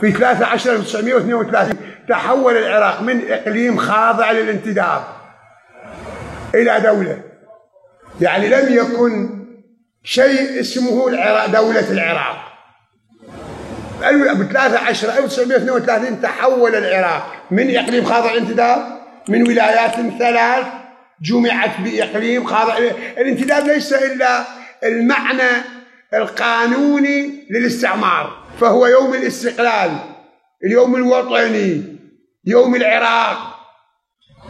في 13 1932 تحول العراق من إقليم خاضع للانتداب إلى دولة. يعني لم يكن شيء اسمه العراق دولة العراق. ب 13 1932 تحول العراق من إقليم خاضع للانتداب من ولايات ثلاث جمعت بإقليم خاضع الانتداب ليس إلا المعنى القانوني للاستعمار فهو يوم الاستقلال اليوم الوطني يوم العراق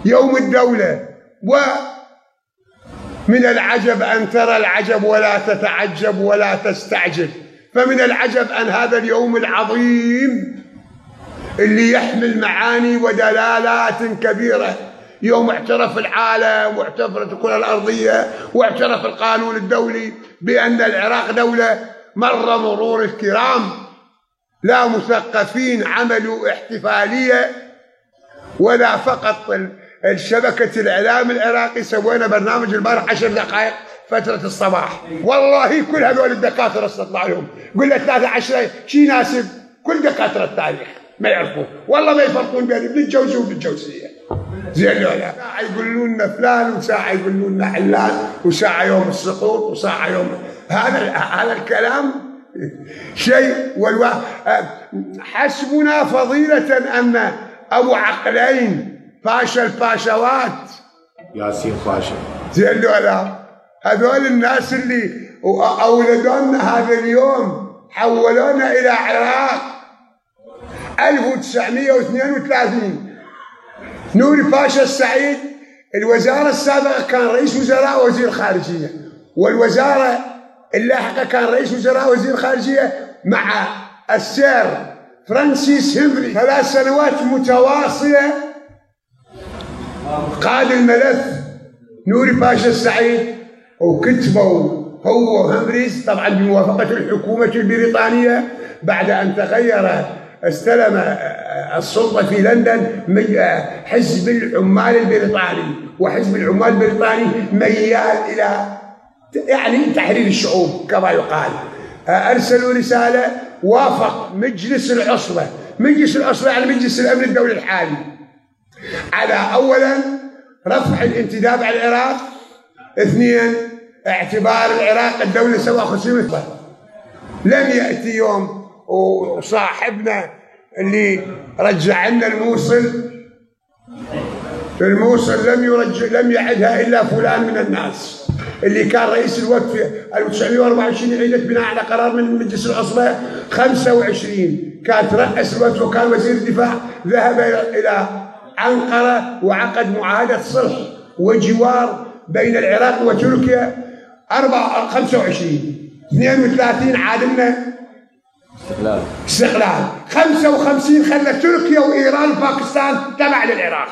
يوم الدولة. ومن العجب أن ترى العجب ولا تتعجب ولا تستعجب. فمن العجب أن هذا اليوم العظيم اللي يحمل معاني ودلالات كبيرة يوم اعترف العالم واعترفت الكرة الأرضية واعترف القانون الدولي بأن العراق دولة مر مرور الكرام لا مثقفين عملوا احتفالية ولا فقط الشبكة الإعلام العراقي سوينا برنامج البارح عشر دقائق فترة الصباح. والله كل هذول الدكاترة استطلع لهم. قل له 13 شي يناسب كل دكاترة التاريخ ما يعرفون. والله ما يفرقون بين ابن الجوزي وابن الجوزية. زين ولا ساعة يقولون لنا فلان وساعة يقولون لنا علان وساعة يوم السقوط وساعة يوم هذا هذا الكلام شيء والوا حسبنا فضيلة أن أبو عقلين باشا الباشوات. ياسين باشا. زين ولا هذول الناس اللي أولدونا هذا اليوم حولونا إلى عراق. 1932 نوري باشا السعيد الوزارة السابقة كان رئيس وزراء ووزير خارجية والوزارة اللاحقة كان رئيس وزراء وزير خارجية مع السير فرانسيس هنري. ثلاث سنوات متواصلة. قاد الملف نوري باشا السعيد وكتبوا هو وهمريز طبعا بموافقة الحكومة البريطانية بعد أن تغير استلم السلطة في لندن حزب العمال البريطاني. وحزب العمال البريطاني ميال إلى يعني تحرير الشعوب كما يقال. أرسلوا رسالة وافق مجلس العصبة. مجلس العصبة يعني مجلس الأمن الدولي الحالي. على أولا رفع الانتداب على العراق. اثنين اعتبار العراق الدولة سواء خصوصا لم يأتي يوم وصاحبنا اللي رجع لنا الموصل. الموصل لم يرجع لم يعدها إلا فلان من الناس. اللي كان رئيس الوقت في 1924 عيدت بناء على قرار من مجلس العصبة 25 كان ترأس الوقت وكان وزير الدفاع ذهب إلى عنقرة وعقد معاهدة صلح وجوار بين العراق وتركيا. 4 25 32 عادلنا. استقلال. استقلال. 55 خلى تركيا وإيران وباكستان تبع للعراق.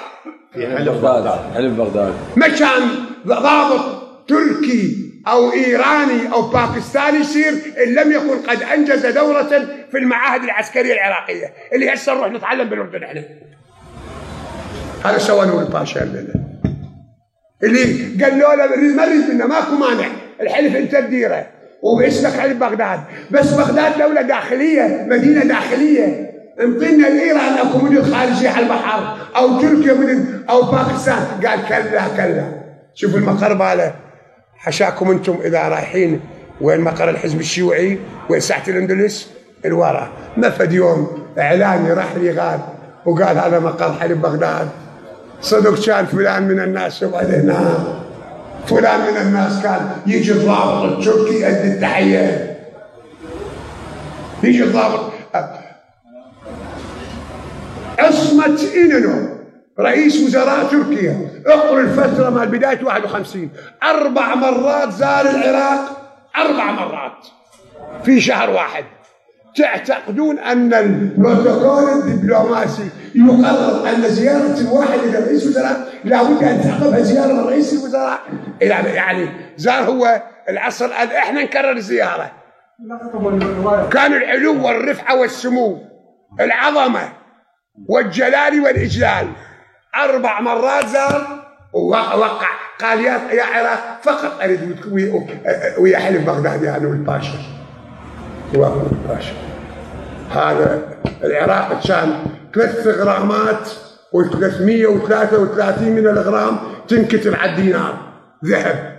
في حلف بغداد. حلف بغداد. ما كان ضابط تركي أو إيراني أو باكستاني يصير إن لم يكن قد أنجز دورة في المعاهد العسكرية العراقية. اللي هسه نروح نتعلم بالأردن إحنا. هذا سوى نور الباشا الليلة اللي قال له لا ما نريد منه ماكو مانع. الحلف انت تديره. وباسمك حلف بغداد. بس بغداد دولة داخلية مدينة داخلية. انطينا الإيران اكو مدن خارجية على البحر أو تركيا مدن أو باكستان. قال كلا كلا. شوفوا المقر باله حشاكم أنتم إذا رايحين وين مقر الحزب الشيوعي؟ وين ساحة الأندلس؟ الورا. ما فد يوم إعلامي راح لي غاد وقال هذا مقر حلف بغداد. صدق كان فلان من الناس يقعد هنا فلان من الناس كان يجي الضابط التركي يؤدي التحية. يجي الضابط عصمة إننو رئيس وزراء تركيا. اقرا الفترة مال بداية 51 أربع مرات زار العراق. أربع مرات في شهر واحد. تعتقدون أن البروتوكول الدبلوماسي يقرر أن زيارة الواحد إلى رئيس وزراء لابد أن تعقبها زيارة رئيس الوزراء. يعني زار هو العصر قال إحنا نكرر الزيارة كان العلو والرفعة والسمو العظمة والجلال والإجلال. أربع مرات زار ووقع قال يا يا عراق فقط أريد ويا حلف بغداد يعني والباشا. وأبو الباشا هذا العراق كان ثلاث غرامات و333 من الغرام تنكتب على الدينار ذهب.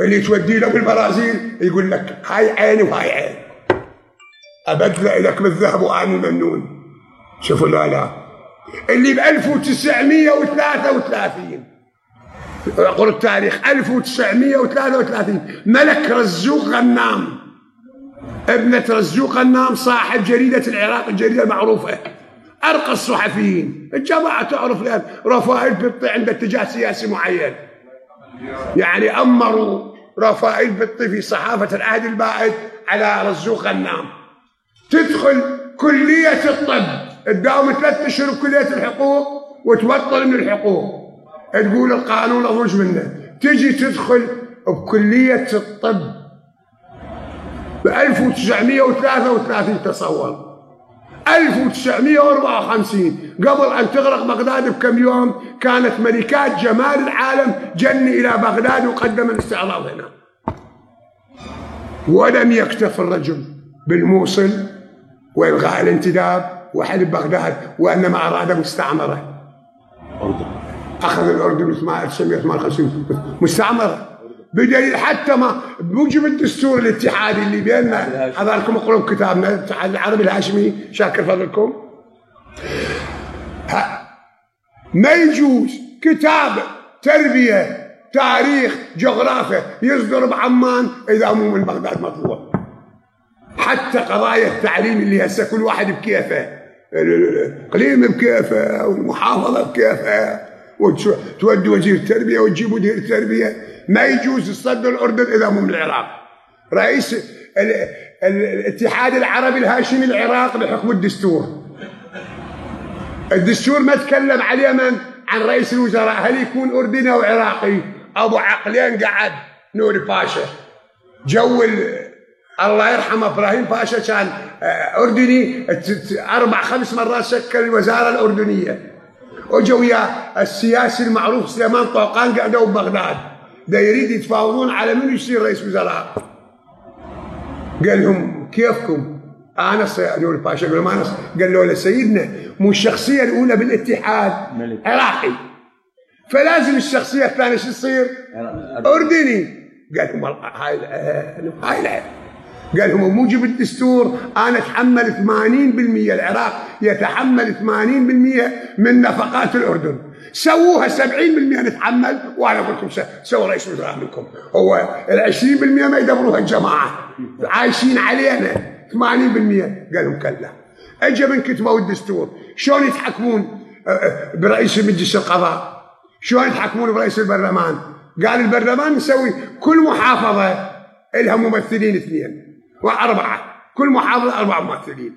اللي تودي له بالبرازيل يقول لك هاي عيني وهاي عين ابدله لك بالذهب واني ممنون شوفوا لا لا. اللي ب 1933 أقول التاريخ 1933 ملك رزوق غنام. ابنة رزوق غنام صاحب جريدة العراق الجريدة المعروفة. أرقى الصحفيين. الجماعة تعرف الآن رفائل بطي عند اتجاه سياسي معين. يعني أمروا رفائل بطي في صحافة العهد البائد على رزوق غنام تدخل كلية الطب. تداوم ثلاث أشهر بكلية الحقوق وتبطل من الحقوق. تقول القانون أضج منه. تجي تدخل بكلية الطب. ب 1933 تصور. 1954 قبل أن تغرق بغداد بكم يوم كانت ملكات جمال العالم جن إلى بغداد وقدم الاستعراض هنا. ولم يكتف الرجل بالموصل وإلغاء الانتداب وحلب بغداد وإنما أراد مستعمرة. أخذ الأردن 1958 مستعمرة. بدليل حتى ما بموجب الدستور الاتحادي اللي بيننا. حضراتكم اقروا كتابنا الاتحاد العربي الهاشمي. شاكر فضلكم. ما يجوز كتاب تربية تاريخ جغرافيا يصدر بعمان إذا مو من بغداد مطلوب. حتى قضايا التعليم اللي هسه كل واحد بكيفه. الاقليم بكيفه والمحافظة بكيفه. وتودي وزير التربية وتجيب مدير التربية. ما يجوز تصدر الأردن إذا مو من العراق. رئيس ال ال الاتحاد العربي الهاشمي العراق بحكم الدستور. الدستور ما تكلم على اليمن عن رئيس الوزراء. هل يكون أردني أو عراقي؟ أبو عقلين قعد. نوري باشا. جو الله يرحمه إبراهيم باشا كان أردني. أربع خمس مرات شكل الوزارة الأردنية. وجوا ويا السياسي المعروف سليمان طوقان قعدوا ببغداد ده يريد يتفاوضون على من يصير رئيس وزراء. قال لهم كيفكم؟ انس نور باشا قال لهم انس قال له سيدنا مو الشخصية الأولى بالاتحاد. عراقي فلازم الشخصية الثانية شو تصير؟ أردني. قال لهم والله هاي العين هاي قال لهم موجب الدستور. أنا أتحمل 80% العراق يتحمل 80% من نفقات الأردن. سووها 70% نتحمل وأنا أقول لكم سووا رئيس وزراء منكم. هو ال 20% ما يدبروها الجماعة. عايشين علينا. 80% قال لهم كلا. اجى من كتبوا الدستور. شلون يتحكمون برئيس مجلس القضاء؟ شلون يتحكمون برئيس البرلمان؟ قال البرلمان نسوي كل محافظة لها ممثلين اثنين. وأربعة. كل محافظة أربع ممثلين.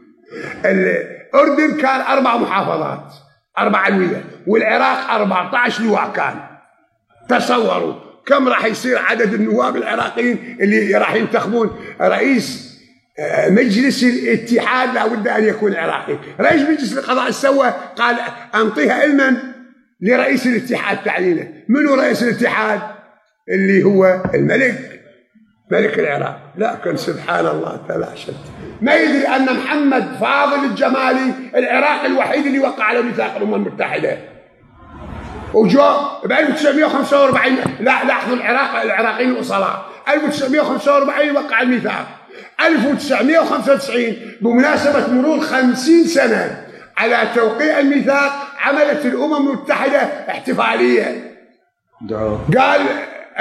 الاردن كان أربع محافظات أربع الويه والعراق 14 لواء كان. تصوروا كم راح يصير عدد النواب العراقيين اللي راح ينتخبون؟ رئيس مجلس الاتحاد لابد أن يكون عراقي، رئيس مجلس القضاء سوى قال أنطيها لمن؟ لرئيس الاتحاد تعيينه، منو رئيس الاتحاد؟ اللي هو الملك ملك العراق، لكن سبحان الله تلاشت ما يدري أن محمد فاضل الجمالي العراقي الوحيد اللي وقع على ميثاق الأمم المتحدة. وجو ب 1945 لا لاحظوا العراق العراقيين الاصلاء 1945 وقع الميثاق. 1995 بمناسبة مرور 50 سنة على توقيع الميثاق عملت الأمم المتحدة احتفالية. دعوة. قال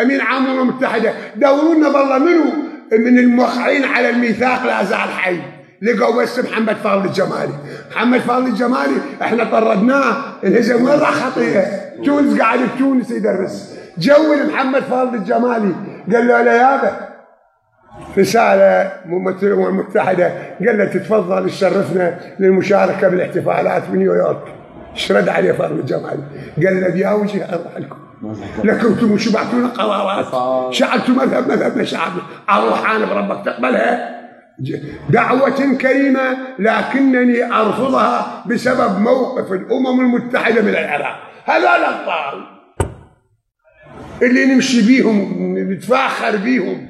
أمين عام الأمم المتحدة. دورونا بالله منو؟ من الموقعين على الميثاق لا زال حي. لقوا بس محمد فاضل الجمالي. محمد فاضل الجمالي إحنا طردناه. انهزم وين راح خطيه تونس قاعد بتونس يدرس. جو محمد فاضل الجمالي. قال له لا يابا رسالة ممثل الأمم المتحدة قال له تتفضل تشرفنا للمشاركة بالاحتفالات بنيويورك شرد عليه فاضل الجمالي. قال له يا وجه أروح لكم. لكنتم شبعتونا قرارات شعبتم مذهب مذهبنا شعبنا أروح أنا بربك تقبلها. دعوة كريمة لكنني أرفضها بسبب موقف الأمم المتحدة من العراق. هذا الأبطال اللي نمشي بيهم نتفاخر بيهم.